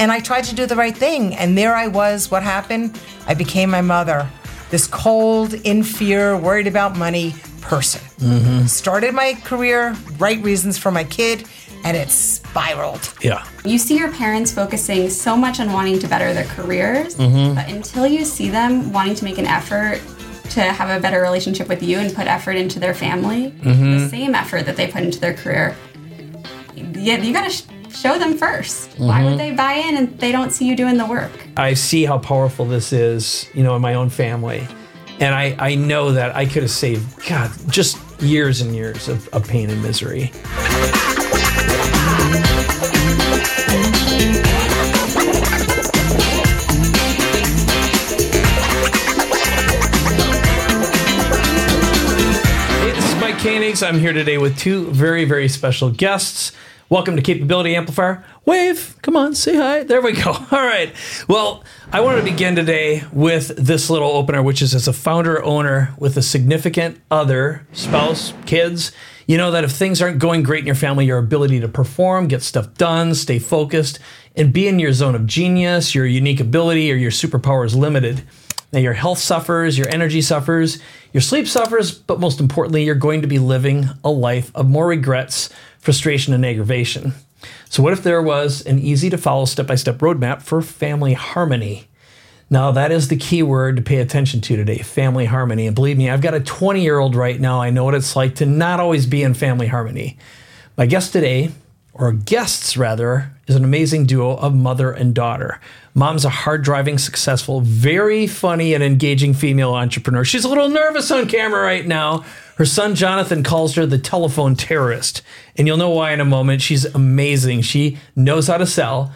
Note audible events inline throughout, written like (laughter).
And I tried to do the right thing. And there I was. What happened? I became my mother. This cold, in fear, worried about money person. Mm-hmm. Started my career, right reasons for my kid, and it spiraled. Yeah. You see your parents focusing so much on wanting to better their careers, mm-hmm. but until you see them wanting to make an effort to have a better relationship with you and put effort into their family, the mm-hmm. same effort that they put into their career, yeah, you gotta sh- show them 1st Why would mm-hmm. they buy in and they don't see you doing the work? I see how powerful this is, you know, in my own family. And I, I know that I could have saved, God, just years and years of, of pain and misery. Hey, this is Mike Koenigs. I'm here today with two very, very special guests. Welcome to Capability Amplifier. Wave, come on, say hi. There we go. (laughs) All right. Well, I want to begin today with this little opener, which is as a founder owner with a significant other, spouse, kids. You know that if things aren't going great in your family, your ability to perform, get stuff done, stay focused, and be in your zone of genius, your unique ability, or your superpower is limited. Now, your health suffers, your energy suffers, your sleep suffers, but most importantly, you're going to be living a life of more regrets, frustration, and aggravation. So, what if there was an easy to follow step by step roadmap for family harmony? Now, that is the key word to pay attention to today family harmony. And believe me, I've got a 20 year old right now. I know what it's like to not always be in family harmony. My guest today, or guests rather, is an amazing duo of mother and daughter. Mom's a hard driving, successful, very funny, and engaging female entrepreneur. She's a little nervous on camera right now. Her son Jonathan calls her the telephone terrorist. And you'll know why in a moment. She's amazing. She knows how to sell.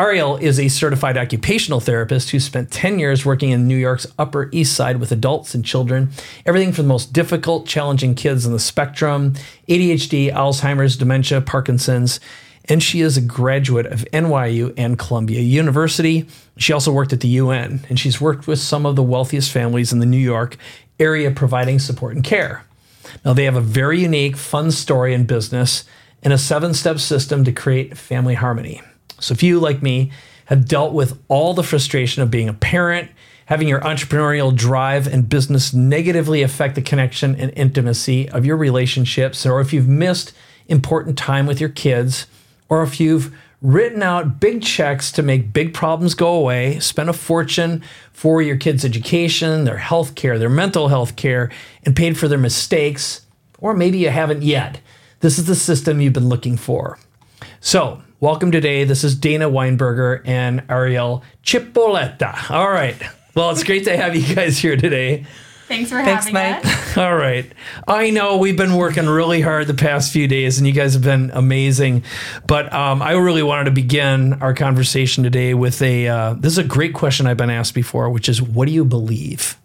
Ariel is a certified occupational therapist who spent 10 years working in New York's Upper East Side with adults and children, everything from the most difficult, challenging kids on the spectrum, ADHD, Alzheimer's, dementia, Parkinson's, and she is a graduate of NYU and Columbia University. She also worked at the UN, and she's worked with some of the wealthiest families in the New York area providing support and care. Now, they have a very unique, fun story in business and a seven step system to create family harmony. So, if you, like me, have dealt with all the frustration of being a parent, having your entrepreneurial drive and business negatively affect the connection and intimacy of your relationships, or if you've missed important time with your kids, or if you've written out big checks to make big problems go away, spent a fortune for your kids' education, their health care, their mental health care, and paid for their mistakes, or maybe you haven't yet. This is the system you've been looking for. So, welcome today. This is Dana Weinberger and Ariel Cipoletta. All right. Well, it's great to have you guys here today. Thanks for Thanks, having Mike. us. All right. I know we've been working really hard the past few days, and you guys have been amazing. But um, I really wanted to begin our conversation today with a uh, this is a great question I've been asked before, which is, what do you believe?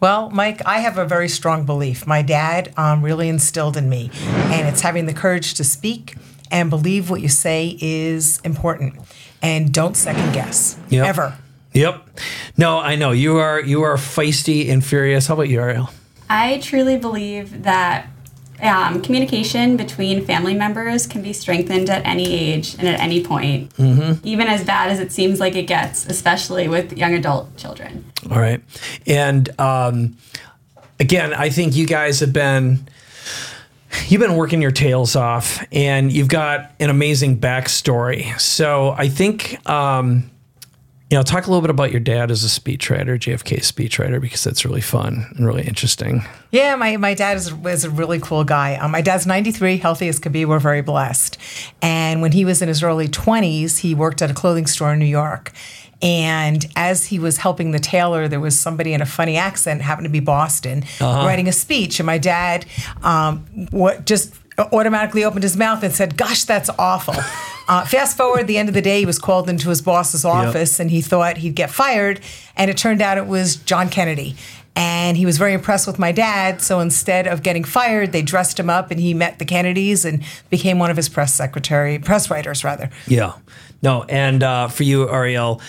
Well, Mike, I have a very strong belief. My dad um, really instilled in me, and it's having the courage to speak and believe what you say is important, and don't second guess Yep. ever. Yep. No, I know you are you are feisty and furious. How about you, Ariel? I truly believe that um, communication between family members can be strengthened at any age and at any point, even as bad as it seems like it gets, especially with young adult children. All right. And um, again, I think you guys have been you've been working your tails off, and you've got an amazing backstory. So I think. Um, you know, talk a little bit about your dad as a speechwriter, JFK speechwriter, because that's really fun and really interesting. Yeah, my, my dad is, is a really cool guy. Um, my dad's 93, healthy as could be. We're very blessed. And when he was in his early 20s, he worked at a clothing store in New York. And as he was helping the tailor, there was somebody in a funny accent, happened to be Boston, writing a speech. And my dad um, what just automatically opened his mouth and said, Gosh, that's awful. (laughs) Uh, fast forward, the end of the day, he was called into his boss's office and he thought he'd get fired. And it turned out it was John Kennedy. And he was very impressed with my dad. So instead of getting fired, they dressed him up and he met the Kennedys and became one of his press secretary, press writers, rather. Yeah. No, and uh, for you, Ariel,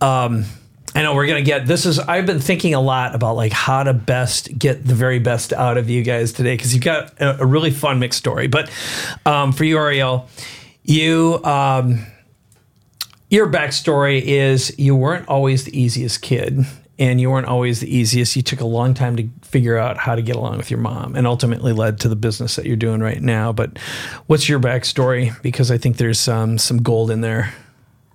um, I know we're gonna get this. Is I've been thinking a lot about like how to best get the very best out of you guys today because you've got a, a really fun mixed story. But um, for you, Ariel, you. Um, your backstory is you weren't always the easiest kid and you weren't always the easiest. You took a long time to figure out how to get along with your mom and ultimately led to the business that you're doing right now. But what's your backstory? Because I think there's um, some gold in there.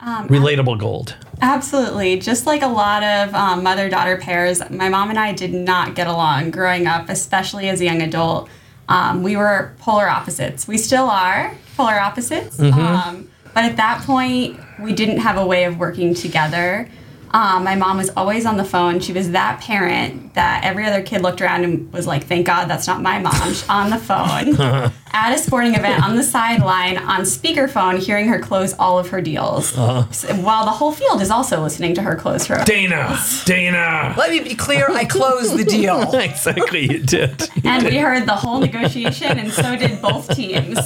Um, Relatable gold. Absolutely. Just like a lot of um, mother daughter pairs, my mom and I did not get along growing up, especially as a young adult. Um, we were polar opposites. We still are polar opposites. Um, but at that point, we didn't have a way of working together. Um, my mom was always on the phone. She was that parent that every other kid looked around and was like, "Thank God that's not my mom." She's on the phone (laughs) at a sporting event on the (laughs) sideline on speakerphone, hearing her close all of her deals, So- while the whole field is also listening to her close her. Dana, Dana. Let me be clear. I closed the deal. (laughs) exactly, you did. And we heard the whole negotiation, and so did both teams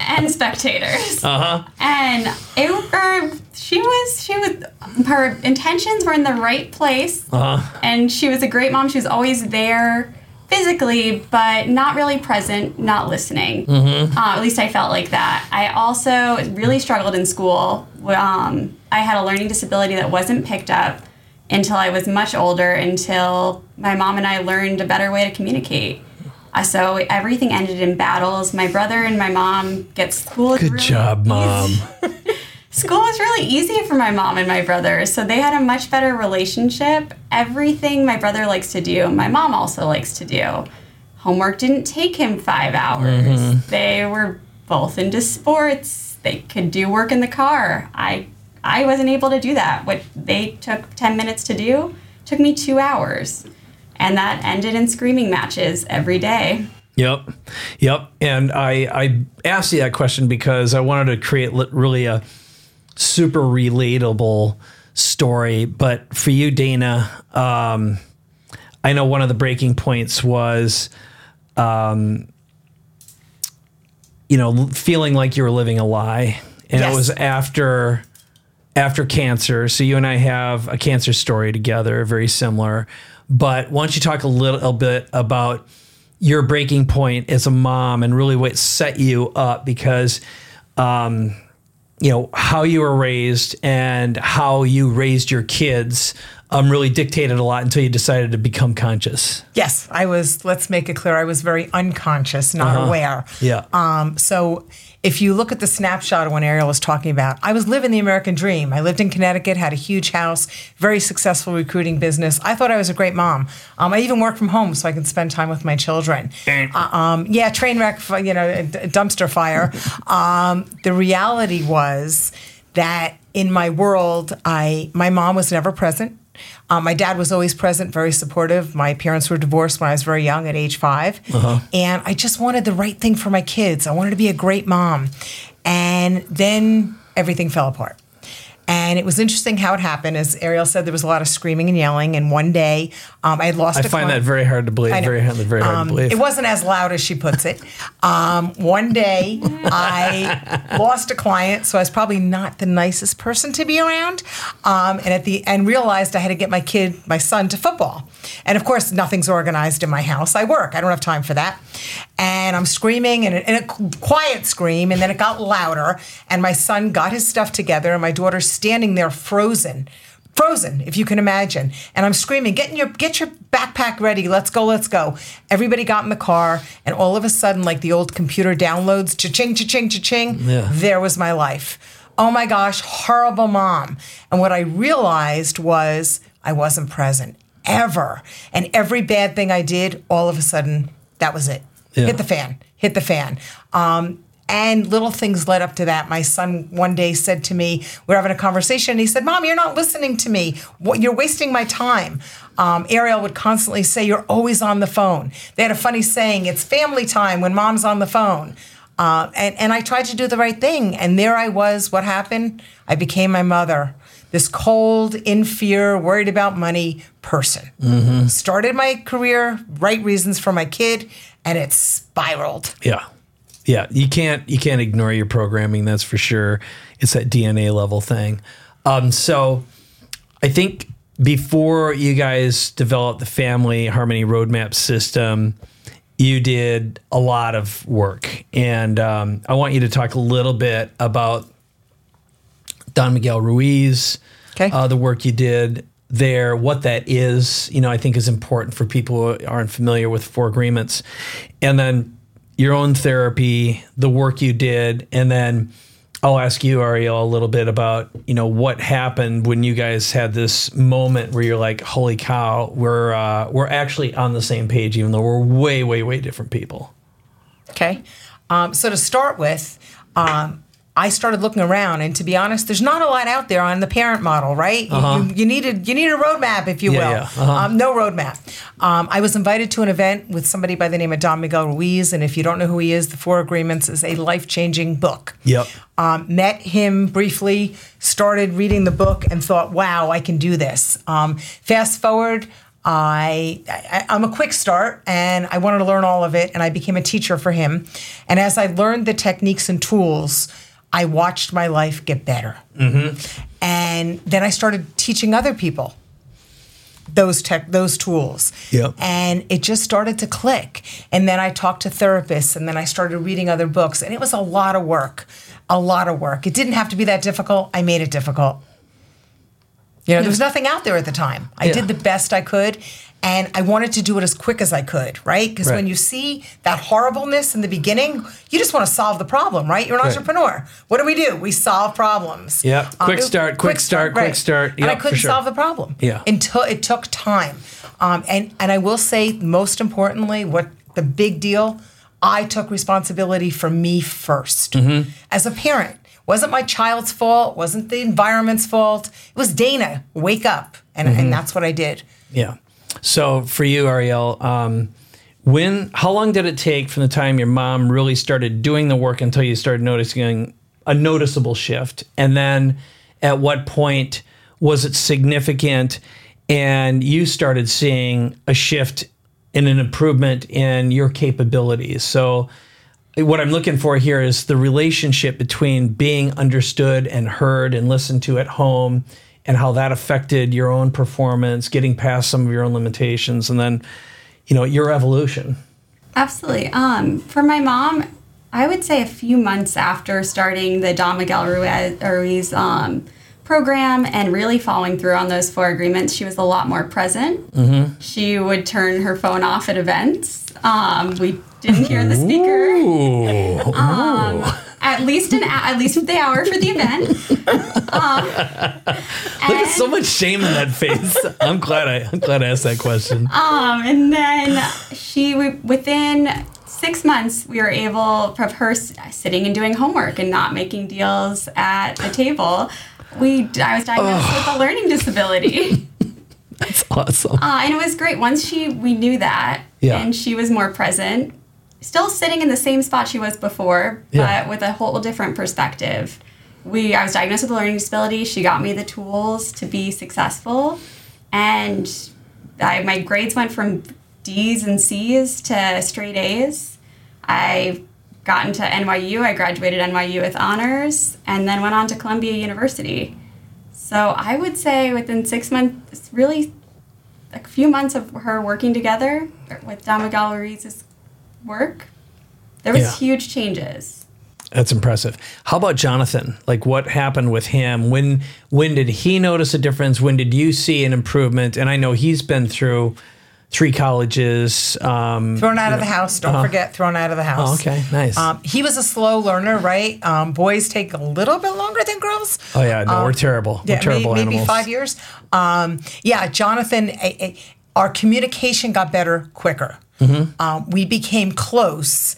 and spectators. Uh huh. And it, er, she was, she was, her intentions were in the right place. Uh huh. And she was a great mom. She was always there physically, but not really present, not listening. Mm-hmm. Uh, at least I felt like that. I also really struggled in school. Um, I had a learning disability that wasn't picked up until I was much older, until my mom and I learned a better way to communicate. Uh, so everything ended in battles. My brother and my mom get school. Good really job, mom. (laughs) School was really easy for my mom and my brother, so they had a much better relationship. Everything my brother likes to do, my mom also likes to do. Homework didn't take him five hours. Mm-hmm. They were both into sports. They could do work in the car. I I wasn't able to do that. What they took ten minutes to do took me two hours, and that ended in screaming matches every day. Yep, yep. And I I asked you that question because I wanted to create really a super relatable story. But for you, Dana, um, I know one of the breaking points was, um, you know, feeling like you were living a lie, and Yes. it was after after cancer. So you and I have a cancer story together, very similar. But why don't you talk a little bit about your breaking point as a mom and really what set you up because um, you know how you were raised and how you raised your kids um, really dictated a lot until you decided to become conscious. Yes, I was. Let's make it clear. I was very unconscious, not aware. Yeah. Um, so if you look at the snapshot of when Ariel was talking about, I was living the American dream. I lived in Connecticut, had a huge house, very successful recruiting business. I thought I was a great mom. Um, I even work from home so I can spend time with my children. Uh, um, yeah, train wreck, you know, dumpster fire. (laughs) um, the reality was that in my world, I my mom was never present. Um, my dad was always present, very supportive. My parents were divorced when I was very young, at age 5 and I just wanted the right thing for my kids. I wanted to be a great mom, and then everything fell apart. And it was interesting how it happened. As Ariel said, there was a lot of screaming and yelling. And one day, um, I had lost. I a find client- that very hard to believe. Very hard, very hard Um, to believe. It wasn't as loud as she puts it. Um, one day, I lost a client, so I was probably not the nicest person to be around. Um, and at the and realized I had to get my kid, my son, to football. And of course, nothing's organized in my house. I work. I don't have time for that. And I'm screaming and a, and a quiet scream, and then it got louder. And my son got his stuff together, and my daughter's standing there frozen frozen if you can imagine. And i'm screaming get in your get your backpack ready. Let's go let's go. Everybody got in the car and all of a sudden like the old computer downloads cha-ching cha-ching cha-ching. Yeah. there was my life. Oh my gosh horrible mom. And what i realized was i wasn't present ever. And every bad thing i did all of a sudden that was it Yeah. hit the fan hit the fan um, and little things led up to that. My son one day said to me, we are having a conversation, and he said, Mom, you're not listening to me. You're wasting my time. Um, Ariel would constantly say, You're always on the phone. They had a funny saying, It's family time when mom's on the phone. Uh, and, and I tried to do the right thing. And there I was. What happened? I became my mother. This cold, in fear, worried about money person. Started my career, right reasons for my kid, and it spiraled. Yeah. Yeah, you can't you can't ignore your programming. That's for sure. It's that DNA level thing. Um, so, I think before you guys developed the family harmony roadmap system, you did a lot of work, and um, I want you to talk a little bit about Don Miguel Ruiz, Okay. uh, the work you did there, what that is, you know, I think is important for people who aren't familiar with Four Agreements. And then your own therapy, the work you did, and then I'll ask you, Ariel, a little bit about, you know, what happened when you guys had this moment where you're like, holy cow, we're uh, we're actually on the same page, even though we're way, way, way different people. Okay. Um, so to start with, um, I started looking around, and to be honest, there's not a lot out there on the parent model, right? You- You, you needed you need a roadmap, if you Yeah, will. yeah. Uh-huh. Um, no roadmap. Um, I was invited to an event with somebody by the name of Don Miguel Ruiz, and if you don't know who he is, The Four Agreements is a life changing book. Yep. Um, met him briefly, started reading the book, and thought, "Wow, I can do this." Um, fast forward. I, I I'm a quick start and I wanted to learn all of it and I became a teacher for him. And as I learned the techniques and tools, I watched my life get better. Mm-hmm. And then I started teaching other people those tech those tools. Yep. And it just started to click. And then I talked to therapists and then I started reading other books and it was a lot of work. A lot of work. It didn't have to be that difficult. I made it difficult. You know, there was nothing out there at the time. I Yeah. did the best I could and I wanted to do it as quick as I could, right? Because Right. when you see that horribleness in the beginning, you just want to solve the problem, right? You're an Right. entrepreneur. What do we do? We solve problems. Yeah. Quick it- start, quick start, quick start. And I Yep, for couldn't sure. solve the problem. Yeah. Until it took time. Um, and, and I will say, most importantly, what the big deal, I took responsibility for me 1st Mm-hmm. as a parent. Wasn't my child's fault, wasn't the environment's fault. It was Dana, wake up. And, Mm-hmm. and that's what I did. Yeah. So for you, Ariel, um, when how long did it take from the time your mom really started doing the work until you started noticing a noticeable shift? And then at what point was it significant and you started seeing a shift in an improvement in your capabilities? So what I'm looking for here is the relationship between being understood and heard and listened to at home and how that affected your own performance, getting past some of your own limitations, and then, you know, your evolution. Absolutely. Um, for my mom, I would say a few months after starting the Don Miguel Ruiz, um, program and really following through on those four agreements, she was a lot more present. Mm-hmm. She would turn her phone off at events. Um, we didn't hear the speaker. Ooh. (laughs) Um, at least an at least with the hour for the event. Um, Look at so much shame in that face. I'm glad I I'm glad I asked that question. Um, and then she, within six months, we were able of her sitting and doing homework and not making deals at the table. We, I was diagnosed with a learning disability, (laughs) That's awesome. uh, and it was great. Once she, we knew that, Yeah. and she was more present. Still sitting in the same spot she was before, Yeah. but with a whole different perspective. We, I was diagnosed with a learning disability. She got me the tools to be successful, and I, my grades went from D's and C's to straight A's. I got into NYU. I graduated NYU with honors, and then went on to Columbia University. So I would say within six months, really a few months of her working together with Don Miguel Ruiz's work, there was Yeah. huge changes. That's impressive. How about Jonathan? Like what happened with him? When when did he notice a difference? When did you see an improvement? And I know he's been through three colleges. Um, Thrown out of the house. Don't forget, thrown out of the house. oh, okay, nice. Um, he was a slow learner, right? Um, boys take a little bit longer than girls. oh yeah, no, we're terrible. We're Um, Yeah, terrible may- maybe animals. five years. Um, yeah, Jonathan, eh, eh, our communication got better quicker. Mm-hmm. Um, we became close,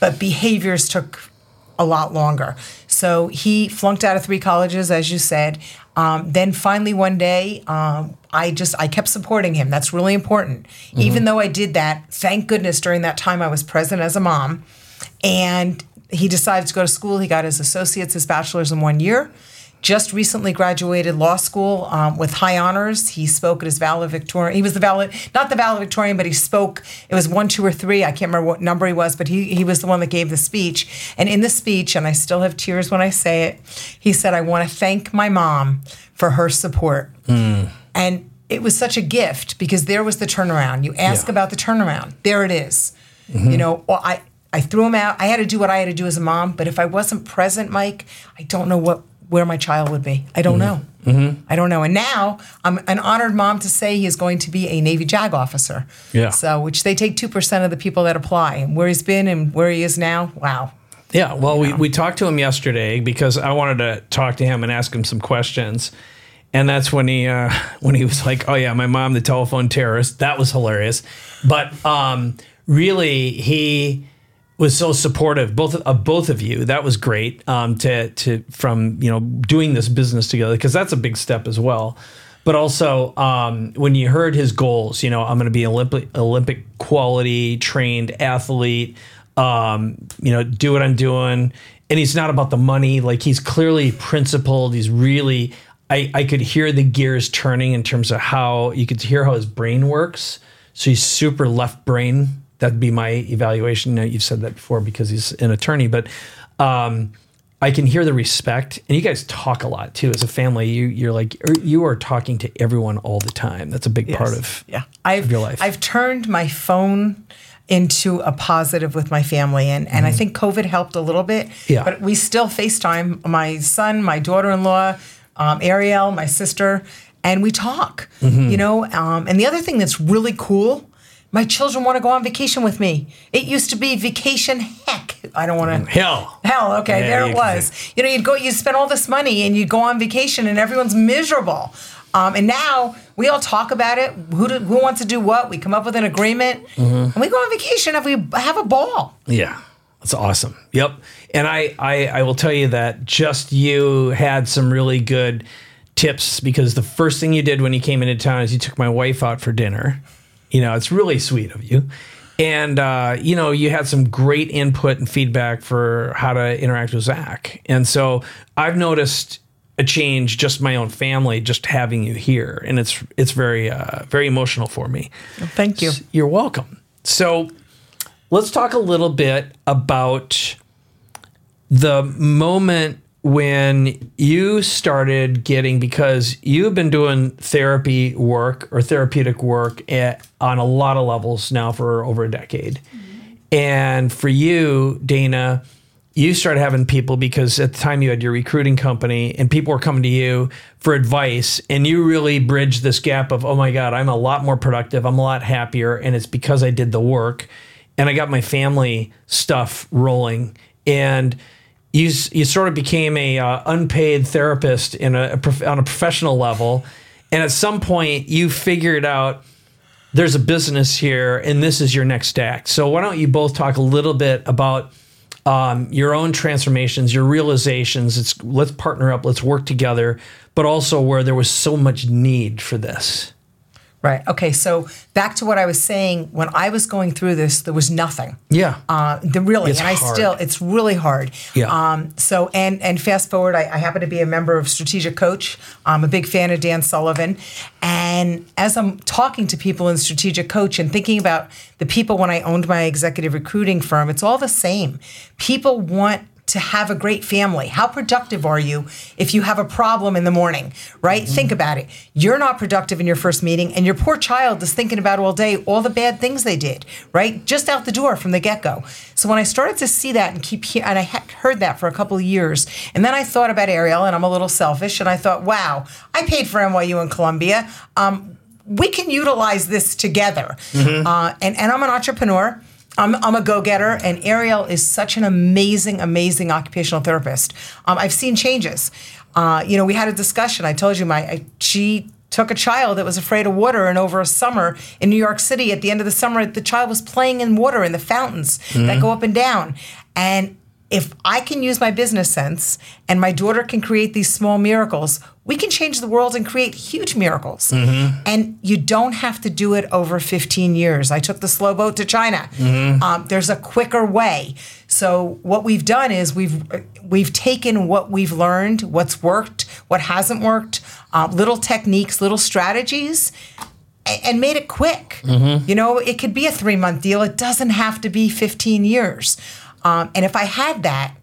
but behaviors took a lot longer. So he flunked out of three colleges, as you said. Um, then finally one day, um, I just I kept supporting him. That's really important. Mm-hmm. Even though I did that, thank goodness during that time I was present as a mom. And he decided to go to school. He got his associates, his bachelor's in one year. Just recently graduated law school um, with high honors. He spoke at his valedictorian. He was the valed, not the valedictorian, but he spoke. It was one, two, or three. I can't remember what number he was, but he he was the one that gave the speech. And in the speech, and I still have tears when I say it, he said, "I want to thank my mom for her support." And it was such a gift because there was the turnaround. You ask Yeah. about the turnaround. There it is. You know, well, I I threw him out. I had to do what I had to do as a mom, but if I wasn't present, Mike, I don't know what where my child would be. I don't know. I don't know. And now I'm an honored mom to say he is going to be a Navy JAG officer. Yeah. So, which they take 2% of the people that apply. And where he's been and where he is now, wow. Yeah, well, we, we talked to him yesterday because I wanted to talk to him and ask him some questions. And that's when he uh, (laughs) when he was like, "Oh yeah, my mom, the telephone terrorist." That was hilarious. But um, really, he was so supportive both of both of you. That was great um, to to from you know doing this business together because that's a big step as well. But also um, when you heard his goals, you know, I'm going to be Olympic Olympic quality trained athlete. Um, you know, do what I'm doing, and he's not about the money. Like he's clearly principled. He's really. I, I could hear the gears turning in terms of how you could hear how his brain works. So he's super left brain that'd be my evaluation. Now, you've said that before because he's an attorney, but um, I can hear the respect, and you guys talk a lot too as a family. You you're like er, you are talking to everyone all the time. That's a big part of yeah. I've your life. I've turned my phone into a positive with my family, and and I think COVID helped a little bit. Mm-hmm. Yeah. but we still FaceTime my son, my daughter-in-law, um, Ariel, my sister, and we talk. Mm-hmm. You know, um, and the other thing that's really cool. My children want to go on vacation with me. It used to be vacation heck. I don't want to. hell. Hell, okay, Yeah, there it can was. You know, you'd go, you'd spend all this money and you'd go on vacation and everyone's miserable. Um, and now we all talk about it. Who do, who wants to do what? We come up with an agreement and we go on vacation and we have a ball. Yeah. That's awesome. Yep. And I, I I will tell you that just you had some really good tips because the first thing you did when you came into town is you took my wife out for dinner. You know, it's really sweet of you. And uh, you know, you had some great input and feedback for how to interact with Zach. And so I've noticed a change just my own family just having you here. And it's it's very uh, very emotional for me. Thank you. You're welcome. So let's talk a little bit about the moment when you started getting because you've been doing therapy work or therapeutic work at, on a lot of levels now for over a decade. And for you, Dana, you started having people because at the time you had your recruiting company and people were coming to you for advice and you really bridged this gap of, oh my God, I'm a lot more productive. I'm a lot happier. And it's because I did the work and I got my family stuff rolling. And you, you sort of became a uh, unpaid therapist in a, a prof- on a professional level. And at some point you figured out there's a business here and this is your next act. So why don't you both talk a little bit about um, your own transformations, your realizations. It's let's partner up, let's work together, but also where there was so much need for this. Right. Okay. So back to what I was saying. When I was going through this, there was nothing. Yeah. Uh, the really, It's and I hard. still, it's really hard. Yeah. Um, so, and and fast forward, I, I happen to be a member of Strategic Coach. I'm a big fan of Dan Sullivan, and as I'm talking to people in Strategic Coach and thinking about the people when I owned my executive recruiting firm, it's all the same. People want to have a great family. How productive are you if you have a problem in the morning, right? Mm-hmm. Think about it. You're not productive in your first meeting, and your poor child is thinking about all day all the bad things they did, right? Just out the door from the get go. So when I started to see that and keep, and I heard that for a couple of years, and then I thought about Ariel, and I'm a little selfish, and I thought, wow, I paid for NYU and Columbia. Um, we can utilize this together. Uh, and, and I'm an entrepreneur. I'm, I'm a go-getter, and Ariel is such an amazing, amazing occupational therapist. Um, I've seen changes. Uh, you know, we had a discussion. I told you my I, she took a child that was afraid of water, and over a summer in New York City, at the end of the summer, the child was playing in water in the fountains that go up and down. And if I can use my business sense and my daughter can create these small miracles, we can change the world and create huge miracles. And you don't have to do it over 15 years. I took the slow boat to China. Um, there's a quicker way. So what we've done is we've we've taken what we've learned, what's worked, what hasn't worked, uh, little techniques, little strategies, and made it quick. You know, it could be a three month deal. It doesn't have to be 15 years. Um, and if I had that,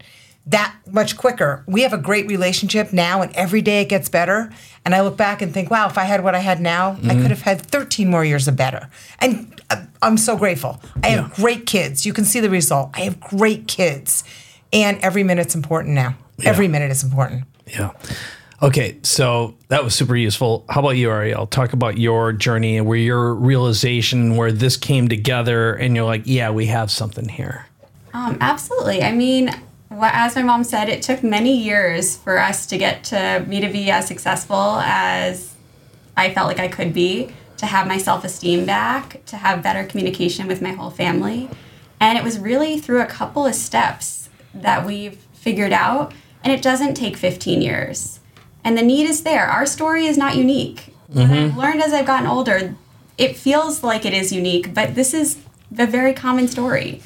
that much quicker, we have a great relationship now, and every day it gets better. And I look back and think, wow, if I had what I had now, I could have had 13 more years of better. And uh, I'm so grateful. I have great kids. You can see the result. I have great kids. And every minute's important now. Every minute is important. Yeah. Okay, so that was super useful. How about you, Ariel? Talk about your journey and where your realization, where this came together, and you're like, yeah, we have something here. Um, absolutely. I mean, as my mom said, it took many years for us to get to me to be as successful as I felt like I could be, to have my self esteem back, to have better communication with my whole family. And it was really through a couple of steps that we've figured out, and it doesn't take 15 years. And the need is there. Our story is not unique. What I've learned as I've gotten older, it feels like it is unique, but this is a very common story.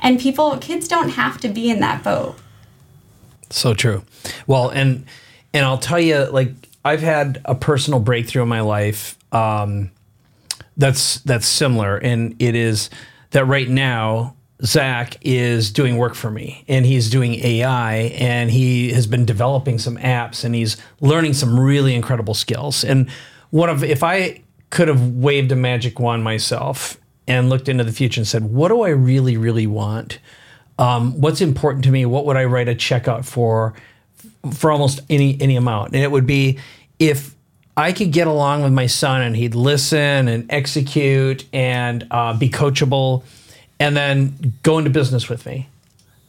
And people, kids don't have to be in that boat. So true. Well, and and I'll tell you, like I've had a personal breakthrough in my life um, that's that's similar, and it is that right now Zach is doing work for me, and he's doing AI, and he has been developing some apps, and he's learning some really incredible skills. And one of if I could have waved a magic wand myself and looked into the future and said, "What do I really, really want?" um, what's important to me? What would i write a check out for for almost any any amount? And it would be if i could get along with my son and he'd listen and execute and uh, be coachable and then go into business with me.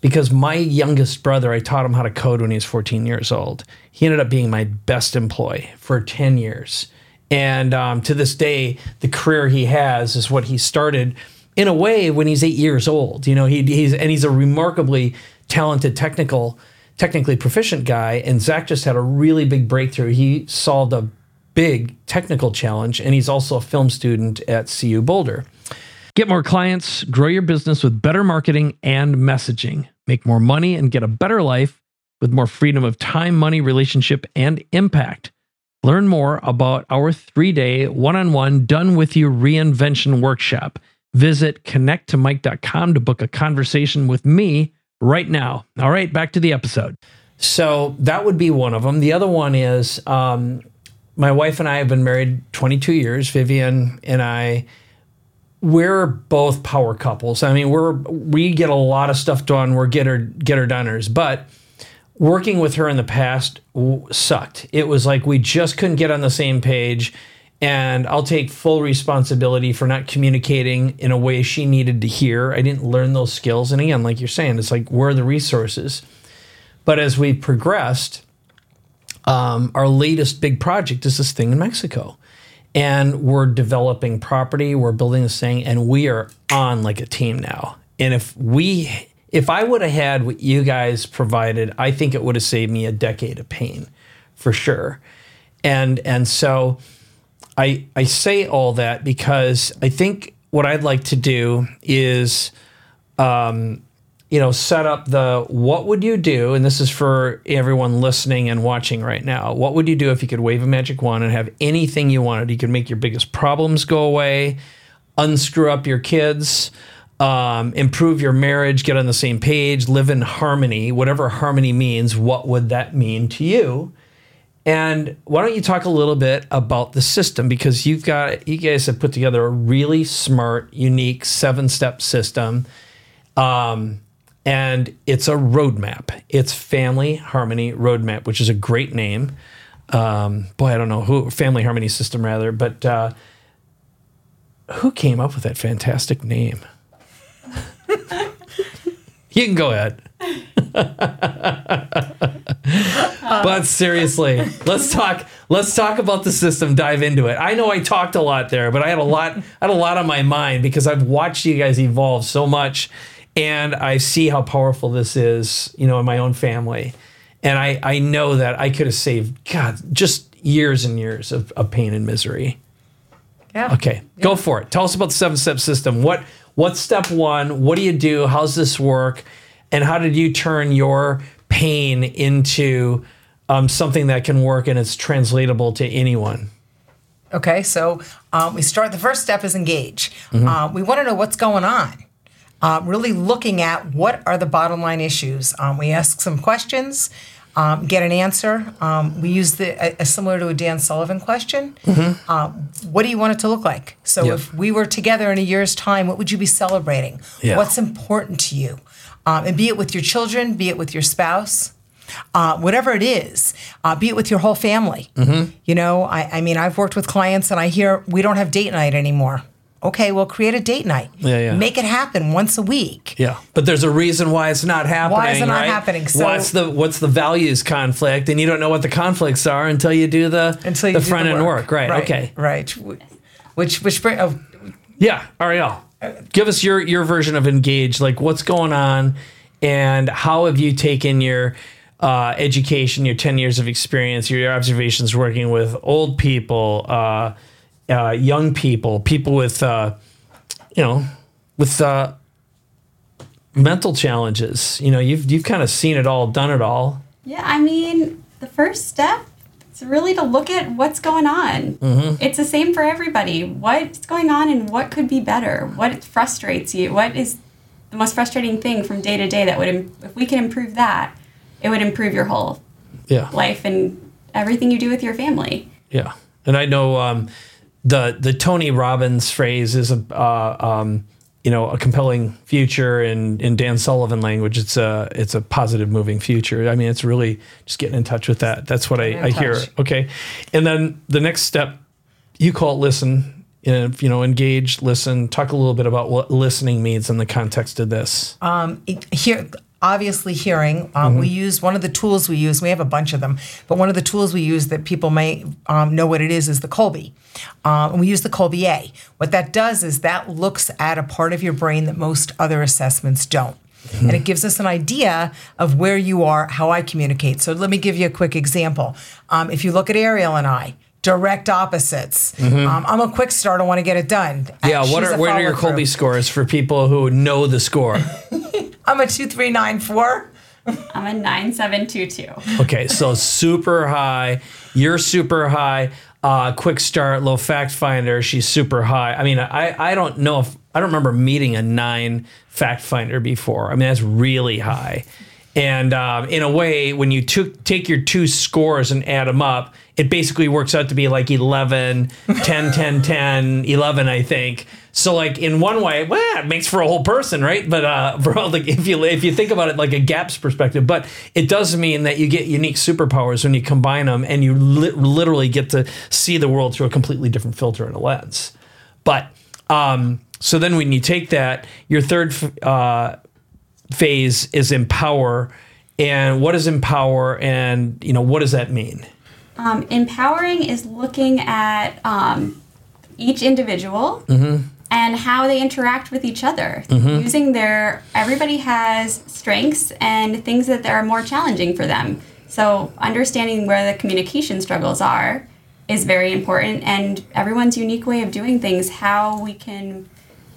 Because my youngest brother i taught him how to code when he was 14 years old. He ended up being my best employee for 10 years and um, to this day the career he has is what he started in a way when he's eight years old. You know, he, he's and he's a remarkably talented technical, technically proficient guy. And Zach just had a really big breakthrough. He solved a big technical challenge, and he's also a film student at CU Boulder. Get more clients, grow your business with better marketing and messaging, make more money, and get a better life with more freedom of time, money, relationship, and impact. Learn more about our three day one on one done with you reinvention workshop. Visit connecttomike.com to book a conversation with me right now. All right, back to the episode. So that would be one of them. The other one is um, my wife and I have been married 22 years. Vivian and I, we're both power couples. I mean, we're we get a lot of stuff done. We're get her get her doners, but working with her in the past w- sucked. It was like we just couldn't get on the same page and I'll take full responsibility for not communicating in a way she needed to hear. I didn't learn those skills. And again, like you're saying, it's like, where are the resources? But as we progressed, um, our latest big project is this thing in Mexico. And we're developing property, we're building this thing, and we are on like a team now. And if we, if I would have had what you guys provided, I think it would have saved me a decade of pain for sure. And, and so, I, I say all that because I think what I'd like to do is, um, you know, set up the what would you do, and this is for everyone listening and watching right now. What would you do if you could wave a magic wand and have anything you wanted? You could make your biggest problems go away, unscrew up your kids, um, improve your marriage, get on the same page, live in harmony. Whatever harmony means, what would that mean to you? And why don't you talk a little bit about the system because you've got you guys have put together a really smart, unique seven-step system, um, and it's a roadmap. It's Family Harmony Roadmap, which is a great name. Um, boy, I don't know who Family Harmony System rather, but uh, who came up with that fantastic name? (laughs) you can go ahead. (laughs) but seriously, let's talk. Let's talk about the system. Dive into it. I know I talked a lot there, but I had a lot. I had a lot on my mind because I've watched you guys evolve so much, and I see how powerful this is. You know, in my own family, and I I know that I could have saved God just years and years of, of pain and misery. Yeah. Okay, go for it. Tell us about the seven step system. What what's step one? What do you do? How's this work? And how did you turn your pain into um, something that can work and it's translatable to anyone? Okay, so um, we start. The first step is engage. Uh, we want to know what's going on. Uh, really looking at what are the bottom line issues. Um, we ask some questions, um, get an answer. Um, we use the a, similar to a Dan Sullivan question. Um, what do you want it to look like? So Yep. if we were together in a year's time, what would you be celebrating? Yeah. What's important to you? Um, and be it with your children, be it with your spouse. uh, whatever it is, uh, be it with your whole family. Mm-hmm. You know, I, I mean, I've worked with clients and I hear we don't have date night anymore. Okay, well, create a date night. Yeah, yeah. Make it happen once a week. Yeah, but there's a reason why it's not happening. Why is it not right? happening? So- what's the what's the values conflict, and you don't know what the conflicts are until you do the Until you the do front the end work. Right. Okay. Right. Which which bring oh, Yeah, Ariel, give us your your version of engage. Like, what's going on, and how have you taken your uh, education, your ten years of experience, your observations working with old people, uh, uh, young people, people with, uh, you know, with uh, mental challenges. You know, you've you've kind of seen it all, done it all. Yeah, I mean, the first step is really to look at what's going on. Mm-hmm. It's the same for everybody. What's going on and what could be better? What frustrates you? What is the most frustrating thing from day to day that would, im- if we can improve that, it would improve your whole Yeah. life and everything you do with your family. Yeah, and I know um, the the Tony Robbins phrase is a uh, um, you know a compelling future, and in Dan Sullivan language, it's a it's a positive moving future. I mean, it's really just getting in touch with that. That's what I, in I hear. Okay, and then the next step, you call it listen. And, you know, engage, listen. Talk a little bit about what listening means in the context of this. here obviously hearing um, we use one of the tools we use we have a bunch of them but one of the tools we use that people may um, know what it is is the Kolbe. Um, and we use the Kolbe a. What that does is that looks at a part of your brain that most other assessments don't. And it gives us an idea of where you are how i communicate. So let me give you a quick example. Um, if you look at ariel and i direct opposites um, i'm a quick start i want to get it done yeah, what are a what are your follow-through. Kolbe scores for people who know the score? (laughs) i'm a 2394 I'm a 9722. Okay, so super high. You're super high. Uh, quick start, low fact finder. She's super high. I mean, I, I don't know if I don't remember meeting a nine fact finder before. I mean, that's really high. And um, in a way, when you take your two scores and add them up, it basically works out to be like 11, 10, 10, 10, 11, I think. So like in one way, well, it makes for a whole person, right? But uh, (laughs) for all if you if you think about it like a gaps perspective, but it does mean that you get unique superpowers when you combine them, and you li- literally get to see the world through a completely different filter and a lens. But um, so then when you take that, your third uh, phase is empower, and what is empower, and you know what does that mean? Um, empowering is looking at um, each individual and how they interact with each other. Using their, everybody has strengths and things that are more challenging for them. So, understanding where the communication struggles are is very important, and everyone's unique way of doing things, how we can,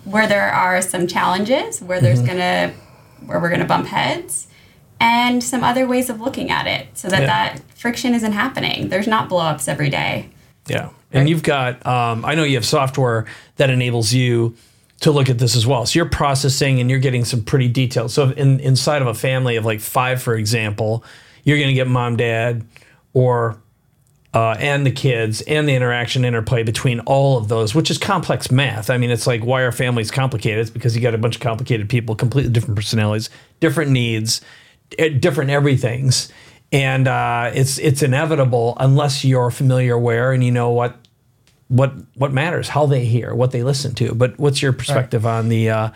where there are some challenges, where there's gonna, where we're gonna bump heads, and some other ways of looking at it so that Yeah. that friction isn't happening. There's not blowups every day. Yeah. And you've got, um, I know you have software that enables you to look at this as well. So you're processing and you're getting some pretty detailed. So in, inside of a family of like five, for example, you're going to get mom, dad, or uh, and the kids and the interaction interplay between all of those, which is complex math. I mean, it's like why are families complicated? It's because you got a bunch of complicated people, completely different personalities, different needs, eh, different everythings, and uh, it's it's inevitable unless you're familiar where and you know what what what matters, how they hear, what they listen to. But what's your perspective on the uh,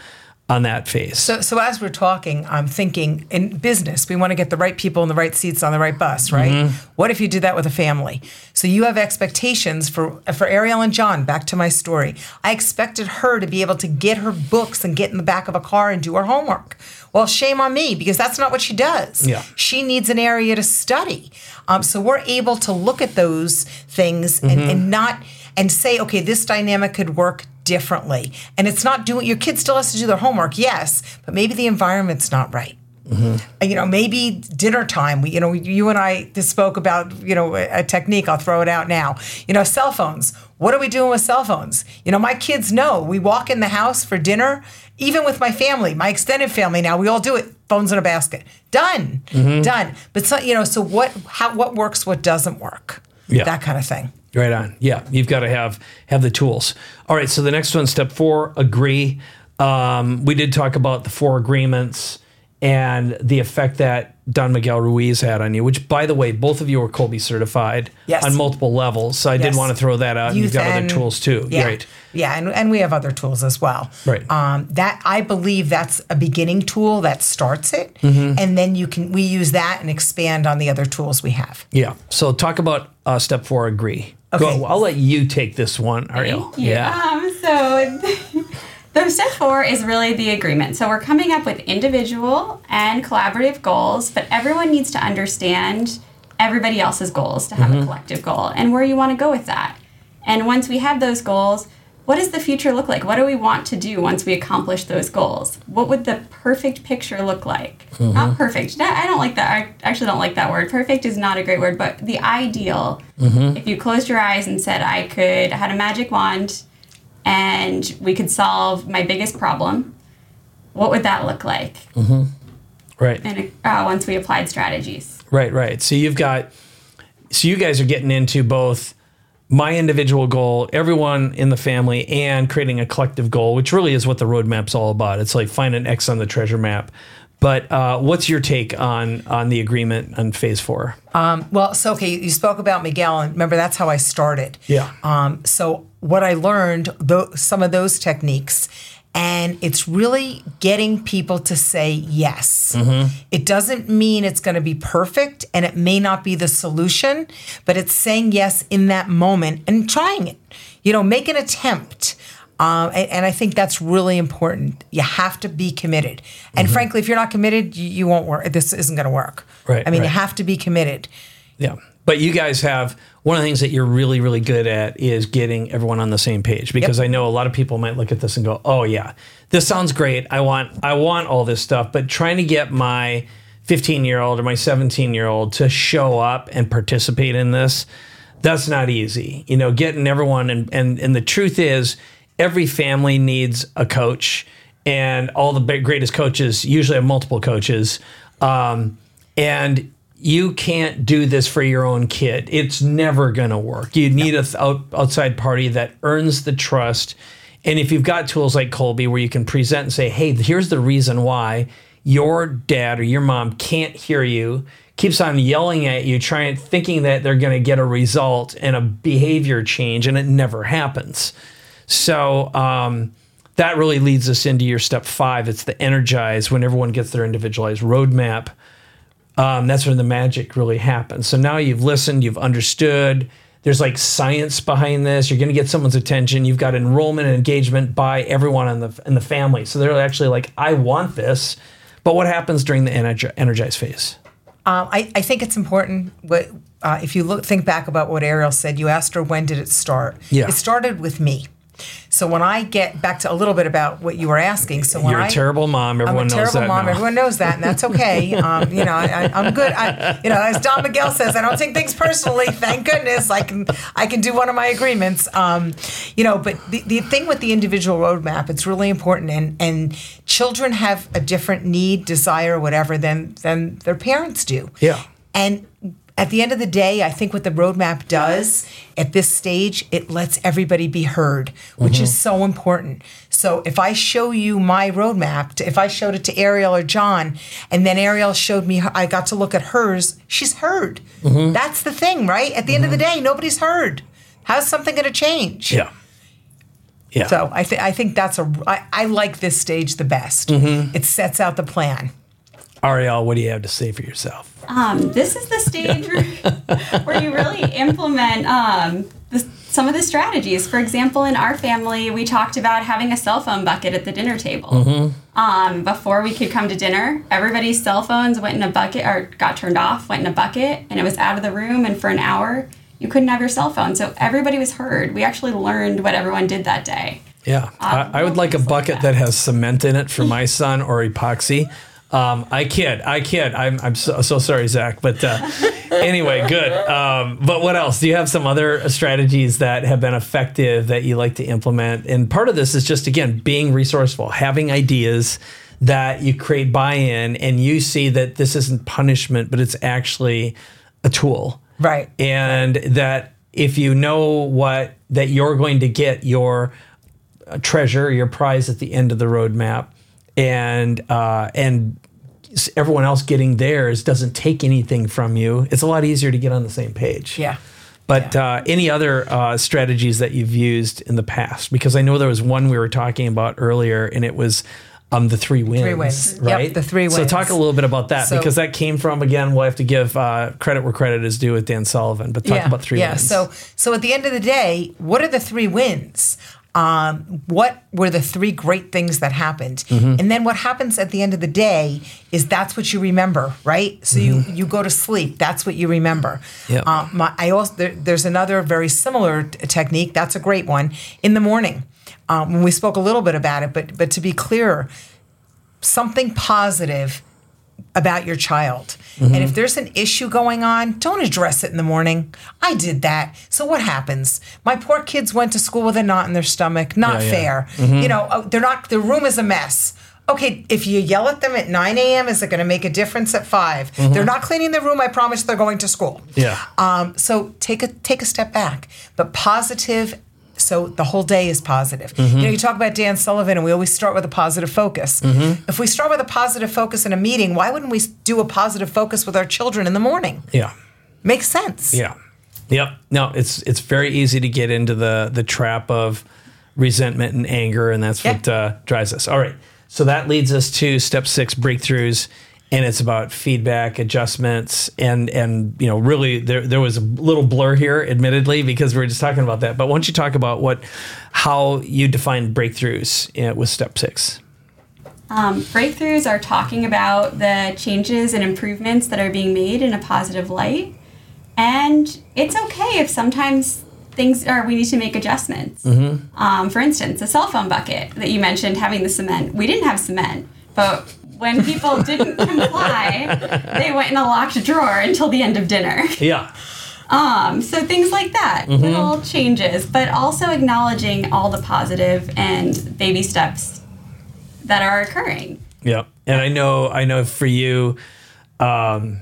on that phase? So, so as we're talking, I'm thinking in business, we want to get the right people in the right seats on the right bus, right? What if you did that with a family? So you have expectations for for Ariel and John. Back to my story, I expected her to be able to get her books and get in the back of a car and do her homework. Well, shame on me because that's not what she does. Yeah. She needs an area to study. Um, so we're able to look at those things and, and not and say, okay, this dynamic could work differently. And it's not doing your kid still has to do their homework, yes, but maybe the environment's not right. Uh, You know, maybe dinner time. We, you know, you and I just spoke about, you know, a, technique. I'll throw it out now. You know, cell phones. What are we doing with cell phones? You know, my kids know. We walk in the house for dinner. Even with my family, my extended family now, we all do it. Phones in a basket. Done. Done. But so, you know, so what? How? What works? What doesn't work? Yeah. That kind of thing. Right on. Yeah, you've got to have have the tools. All right. So the next one, step four, agree. Um, we did talk about the four agreements, and the effect that Don Miguel Ruiz had on you, which by the way, both of you are Kolbe certified Yes. on multiple levels. So I did want to throw that out. and You've Youth got other tools too. Yeah, Right. Yeah, and, and we have other tools as well. Right. Um, that I believe that's a beginning tool that starts it, Mm-hmm. and then you can we use that and expand on the other tools we have. Yeah. So talk about uh, step four, agree. Okay. Go, I'll let you take this one, Ariel. Yeah. Um, so (laughs) the step four is really the agreement. So we're coming up with individual and collaborative goals, but everyone needs to understand everybody else's goals to have a collective goal and where you want to go with that. And once we have those goals, what does the future look like? What do we want to do once we accomplish those goals? What would the perfect picture look like? Not mm-hmm. perfect. I don't like that. I actually don't like that word. Perfect is not a great word, but the ideal. Mm-hmm. If you closed your eyes and said, I could, I had a magic wand and we could solve my biggest problem, what would that look like? Mm-hmm. Right. And uh, once we applied strategies. Right, right. So you've got, so you guys are getting into both my individual goal, everyone in the family, and creating a collective goal, which really is what the roadmap's all about. It's like find an X on the treasure map. But uh, what's your take on on the agreement on phase four? Well, so okay, you spoke about Miguel, and remember that's how I started. Yeah. Um, so what I learned, tho- some of those techniques, and it's really getting people to say yes. It doesn't mean it's going to be perfect, and it may not be the solution, but it's saying yes in that moment and trying it. You know, make an attempt. Um, and, and I think that's really important. You have to be committed. And frankly, if you're not committed, you, you won't work. This isn't going to work. Right, I mean, you have to be committed. Yeah. But you guys have one of the things that you're really, really good at is getting everyone on the same page because I know a lot of people might look at this and go, "Oh yeah, this sounds great. I want, I want all this stuff." But trying to get my 15 year old or my 17 year old to show up and participate in this, that's not easy. You know, getting everyone and and and the truth is, every family needs a coach, and all the greatest coaches usually have multiple coaches. Um, and you can't do this for your own kid. It's never going to work. You need a th- out, outside party that earns the trust. And if you've got tools like Kolbe where you can present and say, hey, here's the reason why your dad or your mom can't hear you, keeps on yelling at you, trying thinking that they're going to get a result and a behavior change, and it never happens. So um, that really leads us into your step five. It's the energize when everyone gets their individualized roadmap. Um, that's when the magic really happens. So now you've listened, you've understood. There's like science behind this. You're going to get someone's attention. You've got enrollment and engagement by everyone in the in the family. So they're actually like, I want this. But what happens during the energi- energize phase? Um, I, I think it's important. What uh, if you look think back about what Ariel said? You asked her when did it start? Yeah. it started with me. So when I get back to a little bit about what you were asking, so when You're I, a terrible mom. I'm Everyone a terrible mom. now. Everyone knows that, and that's okay. (laughs) um, you know, I, I'm good. I, you know, as Don Miguel says, I don't take things personally. Thank goodness, I can I can do one of my agreements. Um, you know, but the, the thing with the individual roadmap, it's really important, and and children have a different need, desire, whatever than than their parents do. Yeah. And at the end of the day, I think what the roadmap does at this stage, it lets everybody be heard, which is mm-hmm. so important. So if I show you my roadmap, to- if I showed it to Ariel or John, and then Ariel showed me, I got to look at hers, she's heard. Mm-hmm. That's the thing, right? At the end of the mm-hmm. day, nobody's heard. How's something going to change? Yeah. Yeah. So I, th- I think that's a, I, I like this stage the best. It sets out the plan. Ariel, what do you have to say for yourself? Um, this is the stage where, where you really implement um, the, some of the strategies. For example, in our family, we talked about having a cell phone bucket at the dinner table. Um, before we could come to dinner, everybody's cell phones went in a bucket or got turned off, went in a bucket, and it was out of the room. And for an hour, you couldn't have your cell phone. So everybody was heard. We actually learned what everyone did that day. Yeah, I, I would like a things like bucket that. that has cement in it for my son or epoxy. Um, I kid, I kid. I'm, I'm so, so sorry, Zach. But uh, anyway, good. Um, but what else? Do you have some other strategies that have been effective that you like to implement? And part of this is just, again, being resourceful, having ideas that you create buy in and you see that this isn't punishment, but it's actually a tool Right. and that if you know what that you're going to get your treasure your prize at the end of the roadmap and uh, and everyone else getting theirs doesn't take anything from you, it's a lot easier to get on the same page. Yeah. But uh, any other uh, strategies that you've used in the past? Because I know there was one we were talking about earlier, and it was um, the three wins. three wins. Yep, right? the three wins. So talk a little bit about that So- because that came from again. We'll have to give uh, credit where credit is due with Dan Sullivan. But talk about three yeah. wins. So, so at the end of the day, what are the three wins? Um, what were the three great things that happened? Mm-hmm. And then what happens at the end of the day is that's what you remember, right? So you you go to sleep. That's what you remember. Mm-hmm. Yep. Uh, my, I also there, there's another very similar t- technique. That's a great one in the morning. Um, we spoke a little bit about it, but but to be clear, something positive about your child. Mm-hmm. And if there's an issue going on, don't address it in the morning. I did that. So what happens? My poor kids went to school with a knot in their stomach. Not Yeah, yeah. fair. You know, oh, they're not. The room is a mess. Okay, if you yell at them at 9 a.m., is it going to make a difference at 5? They're not cleaning the room. I promise they're going to school. Mm-hmm. Yeah. Um, so take a take a step back, but positive. So the whole day is positive. Mm-hmm. You know, you talk about Dan Sullivan, and we always start with a positive focus. Mm-hmm. If we start with a positive focus in a meeting, why wouldn't we do a positive focus with our children in the morning? yeah. Makes sense. Yeah. Yep. No, it's it's very easy to get into the the trap of resentment and anger, and that's Yeah. what uh, drives us. All right. So that leads us to step six, breakthroughs, and it's about feedback, adjustments, and and you know really there there was a little blur here, admittedly, because we were just talking about that. But why don't you talk about what how you define breakthroughs uh, with step six? Um, breakthroughs are talking about the changes and improvements that are being made in a positive light. And it's okay if sometimes things are, we need to make adjustments. Um, for instance, the cell phone bucket that you mentioned having the cement. We didn't have cement, but when people didn't (laughs) comply, they went in a locked drawer until the end of dinner. Yeah. Um, so things like that, little changes, but also acknowledging all the positive and baby steps that are occurring. Yeah, and I know, I know for you, um,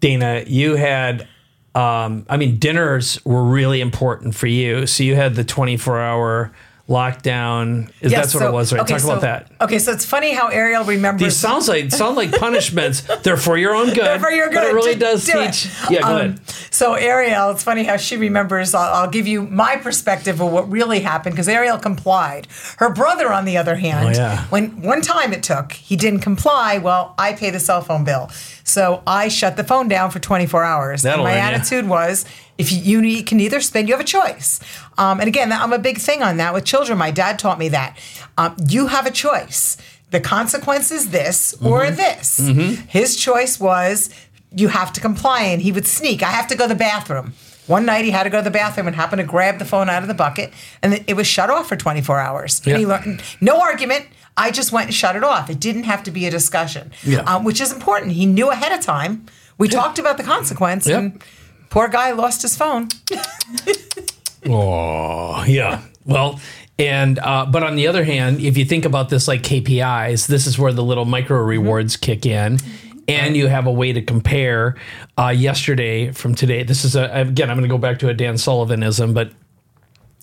Dana, you had, um, I mean, dinners were really important for you. So you had the twenty-four hour lockdown. Is Yes, that's what so- it was, right? okay, Talk so- about that. Okay, so it's funny how Ariel remembers. These sounds like sound like punishments. (laughs) They're for your own good. for your good. But it really does do it. teach. Yeah, go Um, ahead. So Ariel, it's funny how she remembers. I'll, I'll give you my perspective of what really happened because Ariel complied. Her brother, on the other hand, Oh, yeah. when one time it took, he didn't comply. Well, I pay the cell phone bill, so I shut the phone down for 24 hours. That'll and my attitude was, if you, you can either spend, you have a choice. Um, and again, I'm a big thing on that with children. My dad taught me that um, you have a choice. The consequence is this or Mm-hmm. this. His choice was you have to comply, and he would sneak. I have to go to the bathroom. One night he had to go to the bathroom and happened to grab the phone out of the bucket, and it was shut off for 24 hours. And he learned no argument. I just went and shut it off. It didn't have to be a discussion, Yeah. um, which is important. He knew ahead of time. We talked about the consequence, and poor guy lost his phone. (laughs) Oh, yeah. Well, and uh, but on the other hand, if you think about this like KPIs, this is where the little micro rewards kick in, and you have a way to compare uh, yesterday from today. This is a again, I'm going to go back to a Dan Sullivanism, but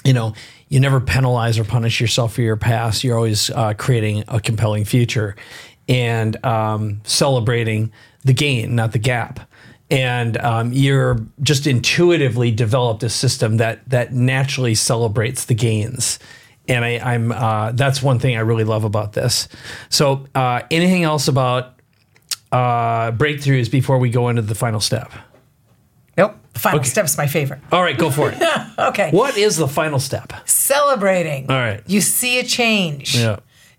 you know, you never penalize or punish yourself for your past. You're always uh, creating a compelling future and um, celebrating the gain, not the gap. And um, you're just intuitively developed a system that that naturally celebrates the gains. And I, I'm uh, that's one thing I really love about this. So, uh, anything else about uh, breakthroughs before we go into the final step? Nope. The final Okay. step's my favorite. All right, go for it. (laughs) Okay. what is the final step? Celebrating. All right. You see a change. Yeah.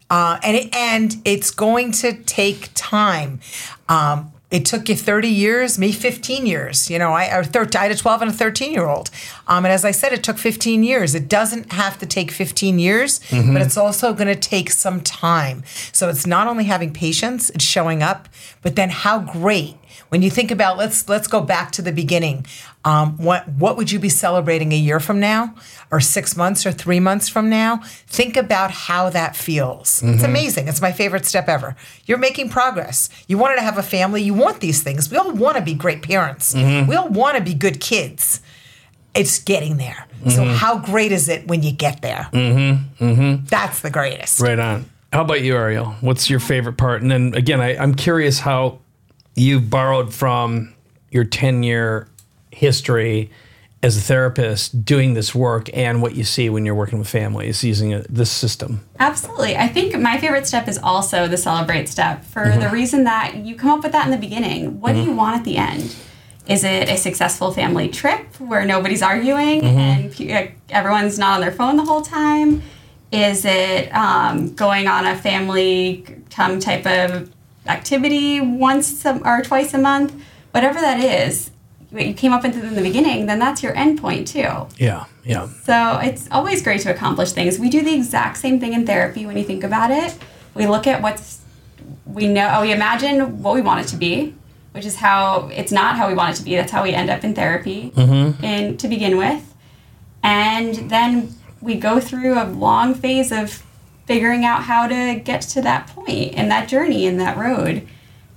Uh, and it, and it's going to take time. Um, it took you 30 years, me 15 years. You know, I, I had a 12 and a 13 year old. Um, and as I said, it took 15 years. It doesn't have to take 15 years, Mm-hmm. but it's also going to take some time. So it's not only having patience, it's showing up, but then how great when you think about let's let's go back to the beginning. Um, what what would you be celebrating a year from now, or six months, or three months from now? Think about how that feels. It's amazing. It's my favorite step ever. You're making progress. You wanted to have a family. You want these things. We all want to be great parents. We all want to be good kids. It's getting there. So how great is it when you get there? Mm-hmm. Mm-hmm. That's the greatest. Right on. How about you, Ariel? What's your favorite part? And then again, I, I'm curious how you've borrowed from your 10 year history as a therapist doing this work and what you see when you're working with families using a, this system. Absolutely. I think my favorite step is also the celebrate step for the mm-hmm. reason that you come up with that in the beginning. What do you mm-hmm. want at the end? Is it a successful family trip where nobody's arguing mm-hmm. and uh, everyone's not on their phone the whole time? Is it um, going on a family come type of activity once a, or twice a month? Whatever that is, what you came up with in the beginning, then that's your end point too. Yeah, yeah. So it's always great to accomplish things. We do the exact same thing in therapy when you think about it. We look at what's we know oh, we imagine what we want it to be, which is how it's not how we want it to be. That's how we end up in therapy mm-hmm. in to begin with. And then we go through a long phase of figuring out how to get to that point in that journey in that road.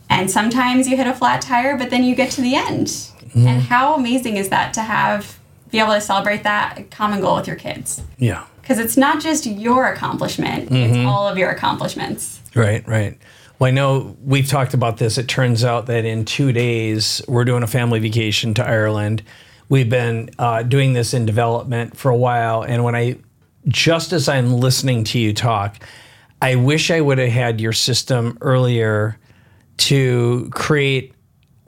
And sometimes you hit a flat tire, but then you get to the end. And how amazing is that to have be able to celebrate that common goal with your kids? Yeah. Because it's not just your accomplishment, it's all of your accomplishments. Right, right. Well, I know we've talked about this. It turns out that in two days, we're doing a family vacation to Ireland. We've been uh, doing this in development for a while. And when I, just as I'm listening to you talk, I wish I would have had your system earlier to create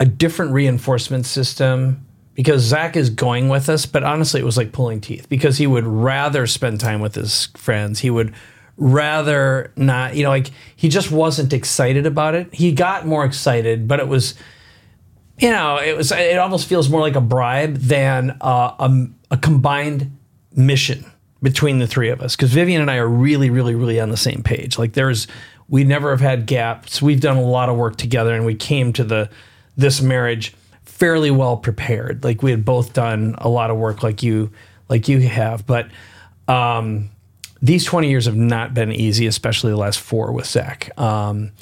a different reinforcement system because Zach is going with us, but honestly, it was like pulling teeth because he would rather spend time with his friends. He would rather not, you know, like he just wasn't excited about it. He got more excited, but it was, you know, it was, it almost feels more like a bribe than uh, a, a combined mission between the three of us. Because Vivian and I are really, really, really on the same page. Like there's, we never have had gaps. We've done a lot of work together and we came to the, this marriage fairly well prepared. Like we had both done a lot of work like you like you have, but um, these 20 years have not been easy, especially the last four with Zach. Um,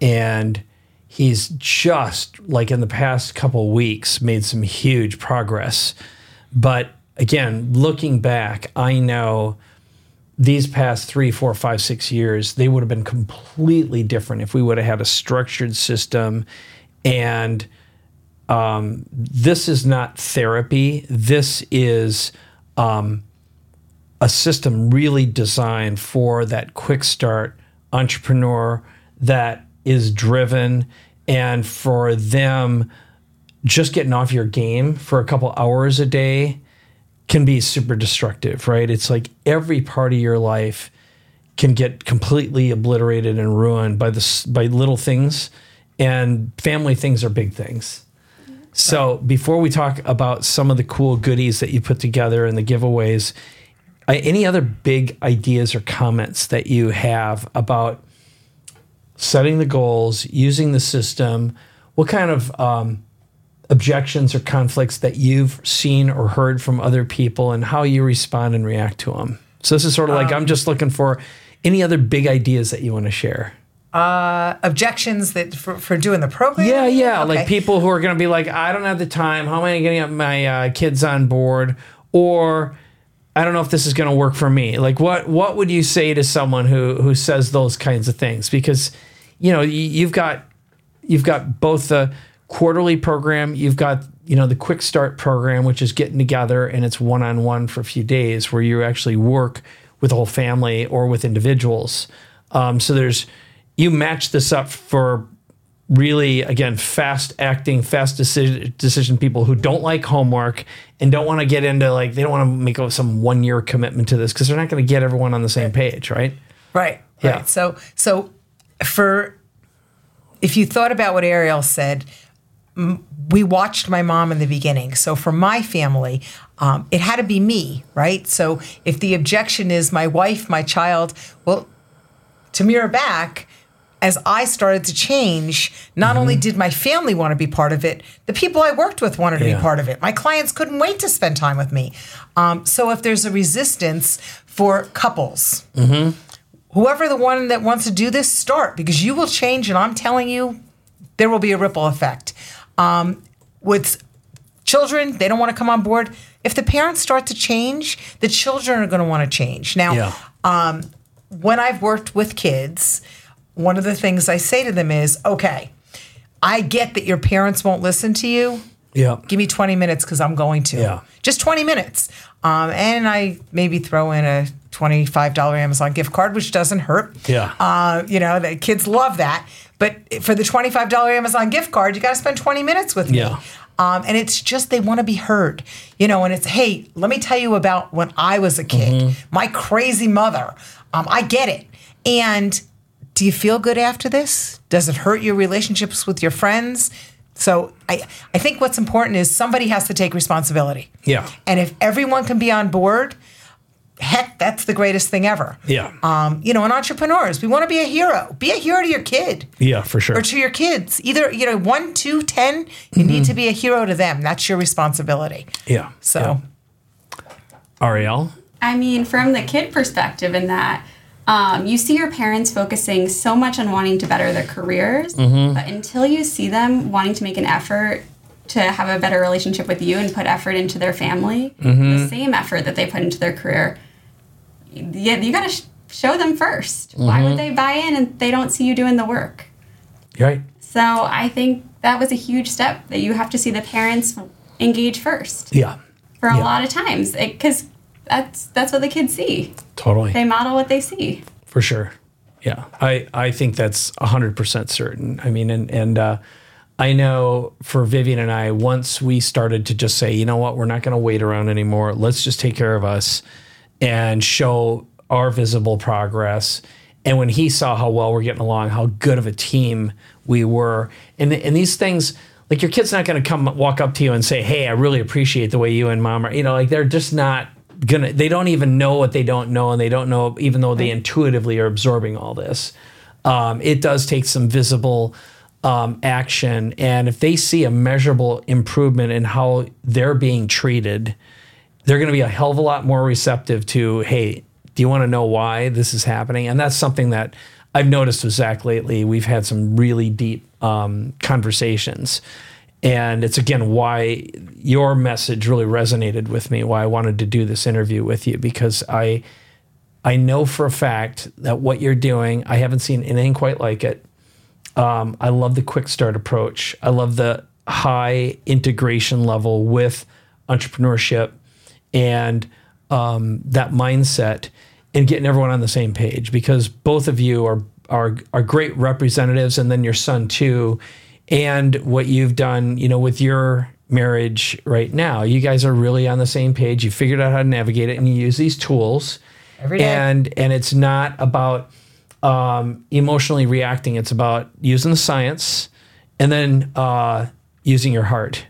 and he's just like in the past couple weeks made some huge progress. But again, looking back, I know these past three, four, five, six years, they would have been completely different if we would have had a structured system and um, this is not therapy. This is um, a system really designed for that quick start entrepreneur that is driven and for them just getting off your game for a couple hours a day can be super destructive, right? It's like every part of your life can get completely obliterated and ruined by this by little things and family things are big things. So before we talk about some of the cool goodies that you put together and the giveaways, any other big ideas or comments that you have about setting the goals, using the system? What kind of um, objections or conflicts that you've seen or heard from other people, and how you respond and react to them? So this is sort of like I'm just looking for any other big ideas that you want to share. Objections that for, for doing the program? Yeah, yeah. Okay. Like people who are going to be like, I don't have the time. How am I getting my uh, kids on board? Or I don't know if this is going to work for me. Like, what what would you say to someone who who says those kinds of things? Because you know you've got you've got both the quarterly program, you've got you know the quick start program, which is getting together and it's one on one for a few days where you actually work with the whole family or with individuals. Um, so there's you match this up for really again fast acting fast decision decision people who don't like homework and don't want to get into like they don't want to make some one year commitment to this because they're not going to get everyone on the same page right Right. Yeah. Right. So so for if you thought about what Ariel said, we watched my mom in the beginning. So for my family, um, it had to be me, right? So if the objection is my wife, my child, well, to mirror back, as I started to change, not only did my family want to be part of it, the people I worked with wanted to be part of it. My clients couldn't wait to spend time with me. Um, so if there's a resistance for couples, whoever the one that wants to do this, start because you will change, and I'm telling you, there will be a ripple effect. Um, with children, they don't want to come on board. If the parents start to change, the children are going to want to change. Now, Yeah. um, when I've worked with kids, one of the things I say to them is, okay, I get that your parents won't listen to you. Yeah. Give me 20 minutes because I'm going to. Yeah. Just 20 minutes. Um, and I maybe throw in a $25 Amazon gift card, which doesn't hurt. Yeah. Uh, you know, the kids love that. But for the $25 Amazon gift card, you got to spend 20 minutes with me. Yeah. Um, and it's just they want to be heard, you know. And it's hey, let me tell you about when I was a kid, Mm-hmm. my crazy mother. Um, I get it. And do you feel good after this? Does it hurt your relationships with your friends? So I, I think what's important is somebody has to take responsibility. Yeah. And if everyone can be on board, heck, that's the greatest thing ever. Yeah. Um, you know, and entrepreneurs, we want to be a hero. Be a hero to your kid Yeah, for sure. or to your kids. Either, you know, one, two, ten, you need to be a hero to them. That's your responsibility. Yeah. So Yeah. Ariel? I mean, from the kid perspective, in that um, you see your parents focusing so much on wanting to better their careers, mm-hmm. but until you see them wanting to make an effort to have a better relationship with you and put effort into their family, the mm-hmm. same effort that they put into their career, yeah, you got to sh- show them 1st Why would mm-hmm. they buy in and they don't see you doing the work? Right. So I think that was a huge step that you have to see the parents engage first Yeah. for a Yeah. lot of times because that's that's what the kids see. Totally. They model what they see. for sure. Yeah, I I think that's hundred percent certain. I mean, and and uh, I know for Vivian and I, once we started to just say, you know what, we're not going to wait around anymore. Let's just take care of us and show our visible progress. And when he saw how well we're getting along, how good of a team we were, and and these things. Like your kid's not going to come walk up to you and say, "Hey, I really appreciate the way you and mom are." You know, like they're just not gonna they don't even know what they don't know and they don't know even though they intuitively are absorbing all this. Um, it does take some visible um, action and if they see a measurable improvement in how they're being treated they're going to be a hell of a lot more receptive to hey do you want to know why this is happening? And that's something that i've noticed with zach lately. We've had some really deep um, conversations and it's again why your message really resonated with me, why I wanted to do this interview with you, because I I know for a fact that what you're doing, I haven't seen anything quite like it. Um, I love the quick start approach. I love the high integration level with entrepreneurship and um, that mindset and getting everyone on the same page because both of you are are are great representatives and then your son too and what you've done you know with your marriage right now. You guys are really on the same page. You figured out how to navigate it and you use these tools. Every day. and and it's not about um, emotionally reacting. It's about using the science and then uh, using your heart.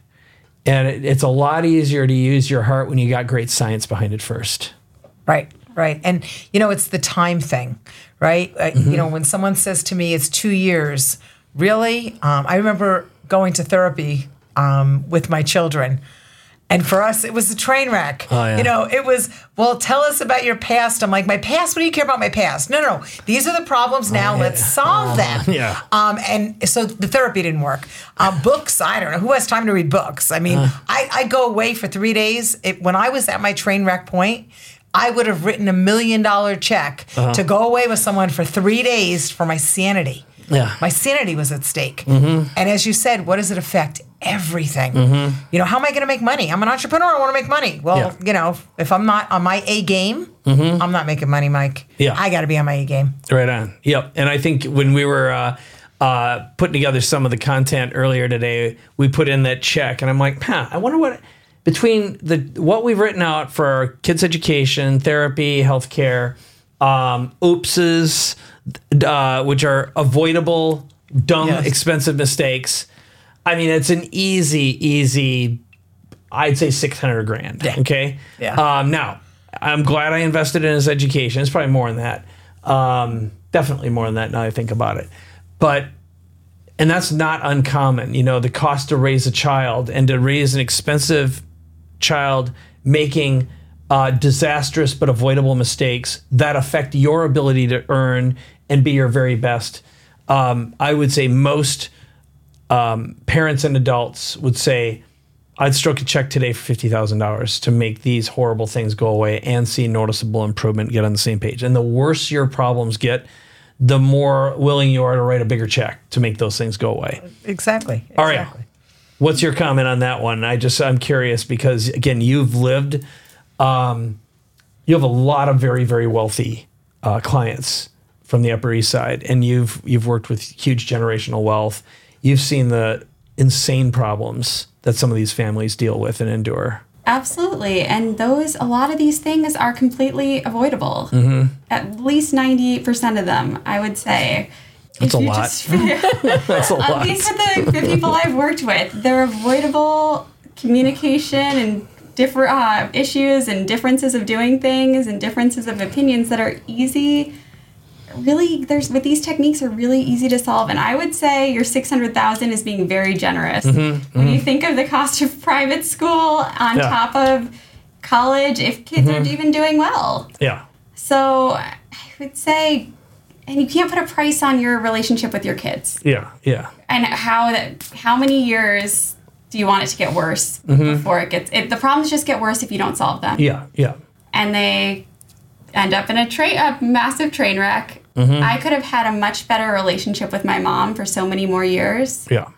And it, it's a lot easier to use your heart when you got great science behind it first. Right, right. And, you know, it's the time thing, right? Uh, You know, when someone says to me, it's two years, really? Um, I remember going to therapy um, with my children. And for us, it was a train wreck. Oh, yeah. You know, it was, well, tell us about your past. I'm like, my past? What do you care about my past? No, no, no. These are the problems now. Let's solve them. Oh, yeah. Um, and so the therapy didn't work. Uh, books, I don't know. Who has time to read books? I mean, I, I go away for three days. It, when I was at my train wreck point, I would have written a million dollar check Uh-huh. to go away with someone for three days for my sanity. Yeah. My sanity was at stake. Mm-hmm. And as you said, what does it affect? Everything. You know, how am I going to make money? I'm an entrepreneur. I want to make money. Well, Yeah. you know, if I'm not on my A game, I'm not making money, Mike. Mm-hmm. Yeah. I got to be on my A game. Right on. Yep. And I think when we were uh, uh, putting together some of the content earlier today, we put in that check, and I'm like, huh, I wonder what between the what we've written out for kids' education, therapy, healthcare, um, oopses, uh, which are avoidable, dumb, Yes. expensive mistakes. I mean, it's an easy, easy. I'd say six hundred grand. Yeah. Okay. Yeah. Um, now, I'm glad I invested in his education. It's probably more than that. Um, definitely more than that now I think about it. But and that's not uncommon. You know, the cost to raise a child and to raise an expensive child making uh, disastrous but avoidable mistakes that affect your ability to earn and be your very best. Um, I would say most um, parents and adults would say, I'd stroke a check today for fifty thousand dollars to make these horrible things go away and see noticeable improvement, get on the same page. And the worse your problems get, the more willing you are to write a bigger check to make those things go away. Exactly. All right. exactly. What's your comment on that one? I just I'm curious because again, you've lived, um, you have a lot of very very wealthy uh, clients from the Upper East Side, and you've you've worked with huge generational wealth. You've seen the insane problems that some of these families deal with and endure. Absolutely. And those, a lot of these things are completely avoidable. Mm-hmm. At least 98% of them, I would say. That's If a lot. (laughs) That's a (laughs) At lot. least with the, the people I've worked with, they're avoidable communication and different uh, issues and differences of doing things and differences of opinions that are easy. Really, there's with these techniques are really easy to solve, and I would say your six hundred thousand is being very generous. When you think of the cost of private school on Mm-hmm, Yeah. top of college, if kids aren't even doing well, Yeah. so I would say, and you can't put a price on your relationship with your kids Yeah. Yeah. and how that how many years do you want it to get worse before it gets it, the problems just get worse if you don't solve them Mm-hmm. Yeah. Yeah. and they end up in a train a massive train wreck i could have had a much better relationship with my mom for so many more years Yeah.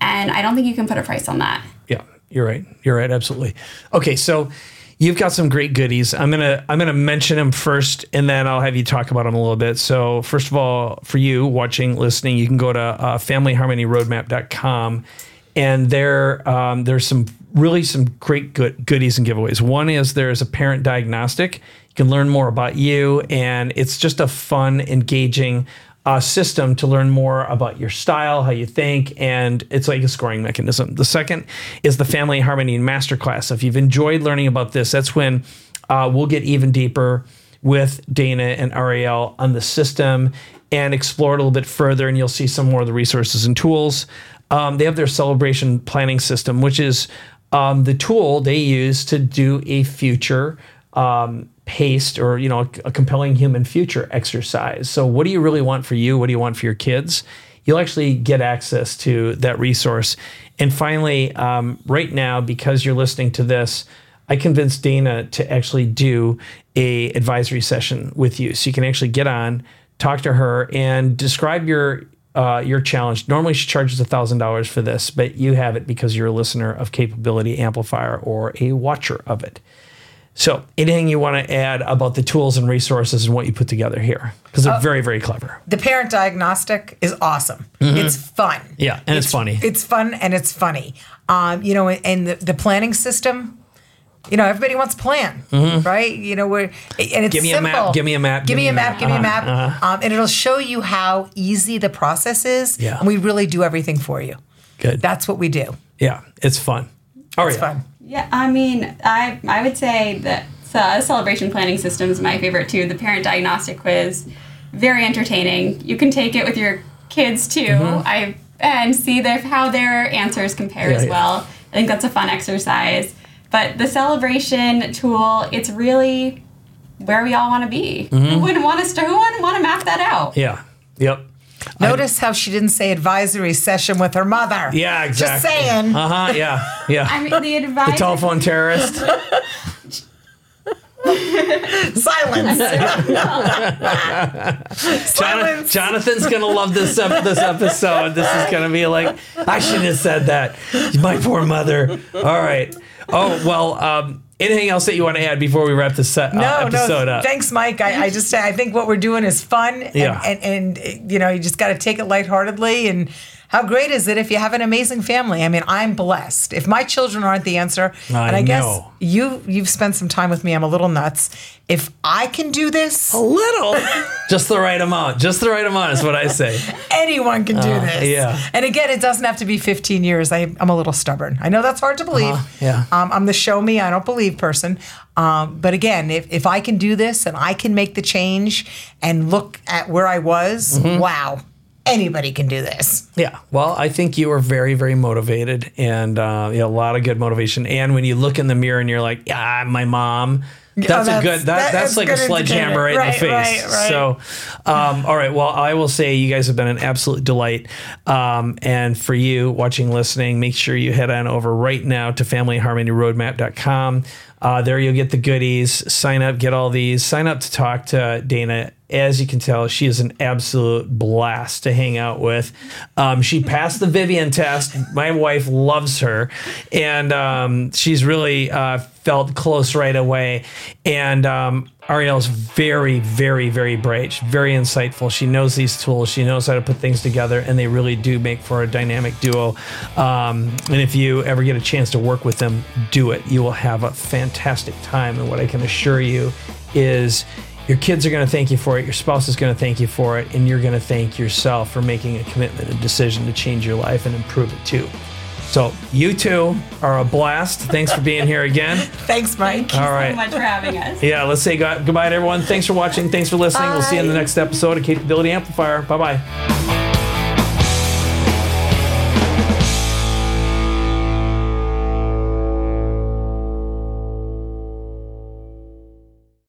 and i don't think you can put a price on that Yeah, you're right. You're right. Absolutely. Okay, so you've got some great goodies. I'm gonna I'm gonna mention them first, and then I'll have you talk about them a little bit. So first of all, for you watching, listening, you can go to uh, FamilyHarmonyRoadmap.com, and there um, there's some really some great good goodies and giveaways. One is there's a parent diagnostic. You can learn more about you, and it's just a fun, engaging uh, system to learn more about your style, how you think, and it's like a scoring mechanism. The second is the Family Harmony Masterclass. If you've enjoyed learning about this, that's when uh, we'll get even deeper with Dana and Ariel on the system and explore it a little bit further, and you'll see some more of the resources and tools. Um, they have their celebration planning system, which is um, the tool they use to do a future um, paced or you know a compelling human future exercise. So, what do you really want for you? What do you want for your kids? You'll actually get access to that resource. And finally, um, right now, because you're listening to this, I convinced Dana to actually do a advisory session with you, so you can actually get on, talk to her, and describe your uh, your challenge. Normally, she charges thousand dollars for this, but you have it because you're a listener of Capability Amplifier or a watcher of it. So, anything you want to add about the tools and resources and what you put together here? Because they're very, very clever. The parent diagnostic is awesome. It's fun. Mm-hmm. Yeah, and it's funny. It's fun and it's funny. Um, you know, and the, the planning system. You know, everybody wants a plan, right? You know, where and it's Mm-hmm. Give me a map, give me a map, Give me a map. Give me a map. Uh-huh, Um, and it'll show you how easy the process is. Yeah. And we really do everything for you. Good. That's what we do. yeah, it's fun. All It's right. fun. Yeah, I mean, I I would say that uh, celebration planning system is my favorite too. The parent diagnostic quiz, very entertaining. You can take it with your kids too. I and see their, how their answers compare Mm-hmm. Yeah, as yeah. well. I think that's a fun exercise. But the celebration tool, it's really where we all want to be. Who wouldn't want us to? Who wouldn't want to map that out? Mm-hmm. Yeah. Yep. Notice how she didn't say advisory session with her mother. Yeah, exactly. Just saying. Uh huh. Yeah. Yeah. I mean, the advice. the telephone terrorist. (laughs) Silence. (laughs) Jon- Silence. Jonathan's gonna love this ep- this episode. This is gonna be like I shouldn't have said that. My poor mother. All right. Oh well. Um, anything else that you want to add before we wrap this uh, No, episode no. up? Thanks, Mike. I, I just I think what we're doing is fun. And, Yeah. And, and, and you know, you just got to take it lightheartedly. And how great is it if you have an amazing family? I mean, I'm blessed. If my children aren't the answer, I and I guess you you've spent some time with me. I'm a little nuts. If I can do this, a little. (laughs) Just the right amount. Just the right amount is what I say. anyone can do this. Uh, yeah. And again, it doesn't have to be 15 years. I, I'm a little stubborn. I know that's hard to believe. Uh-huh, yeah. Um, I'm the show me, I don't believe person. Um, but again, if, if I can do this and I can make the change and look at where I was, Mm-hmm. wow, anybody can do this. Yeah. Well, I think you are very, very motivated and uh, you know, a lot of good motivation. And when you look in the mirror and you're like, yeah, my mom, That's, that's- a good. That, that that's like a sledgehammer right, indicator. in the face. right, right. So, um, all right. Well, I will say you guys have been an absolute delight. Um, and for you watching, listening, make sure you head on over right now to familyharmonyroadmap.com. Uh, there you'll get the goodies. Sign up, get all these. Sign up to talk to Dana. As you can tell, she is an absolute blast to hang out with. Um, she passed the Vivian test. My wife loves her, and um, she's really uh, felt close right away. And um, Ariel's very, very, very bright, very insightful. She knows these tools. She knows how to put things together, and they really do make for a dynamic duo. Um, and if you ever get a chance to work with them, do it. You will have a fantastic time. And what I can assure you is your kids are going to thank you for it, your spouse is going to thank you for it, and you're going to thank yourself for making a commitment, a decision to change your life and improve it too. So, you two are a blast. Thanks for being here again. (laughs) Thanks, Mike. All so right. much for having us. Yeah, let's say goodbye to everyone. Thanks for watching. Thanks for listening. We'll see you in the next episode of Capability Amplifier. Bye bye.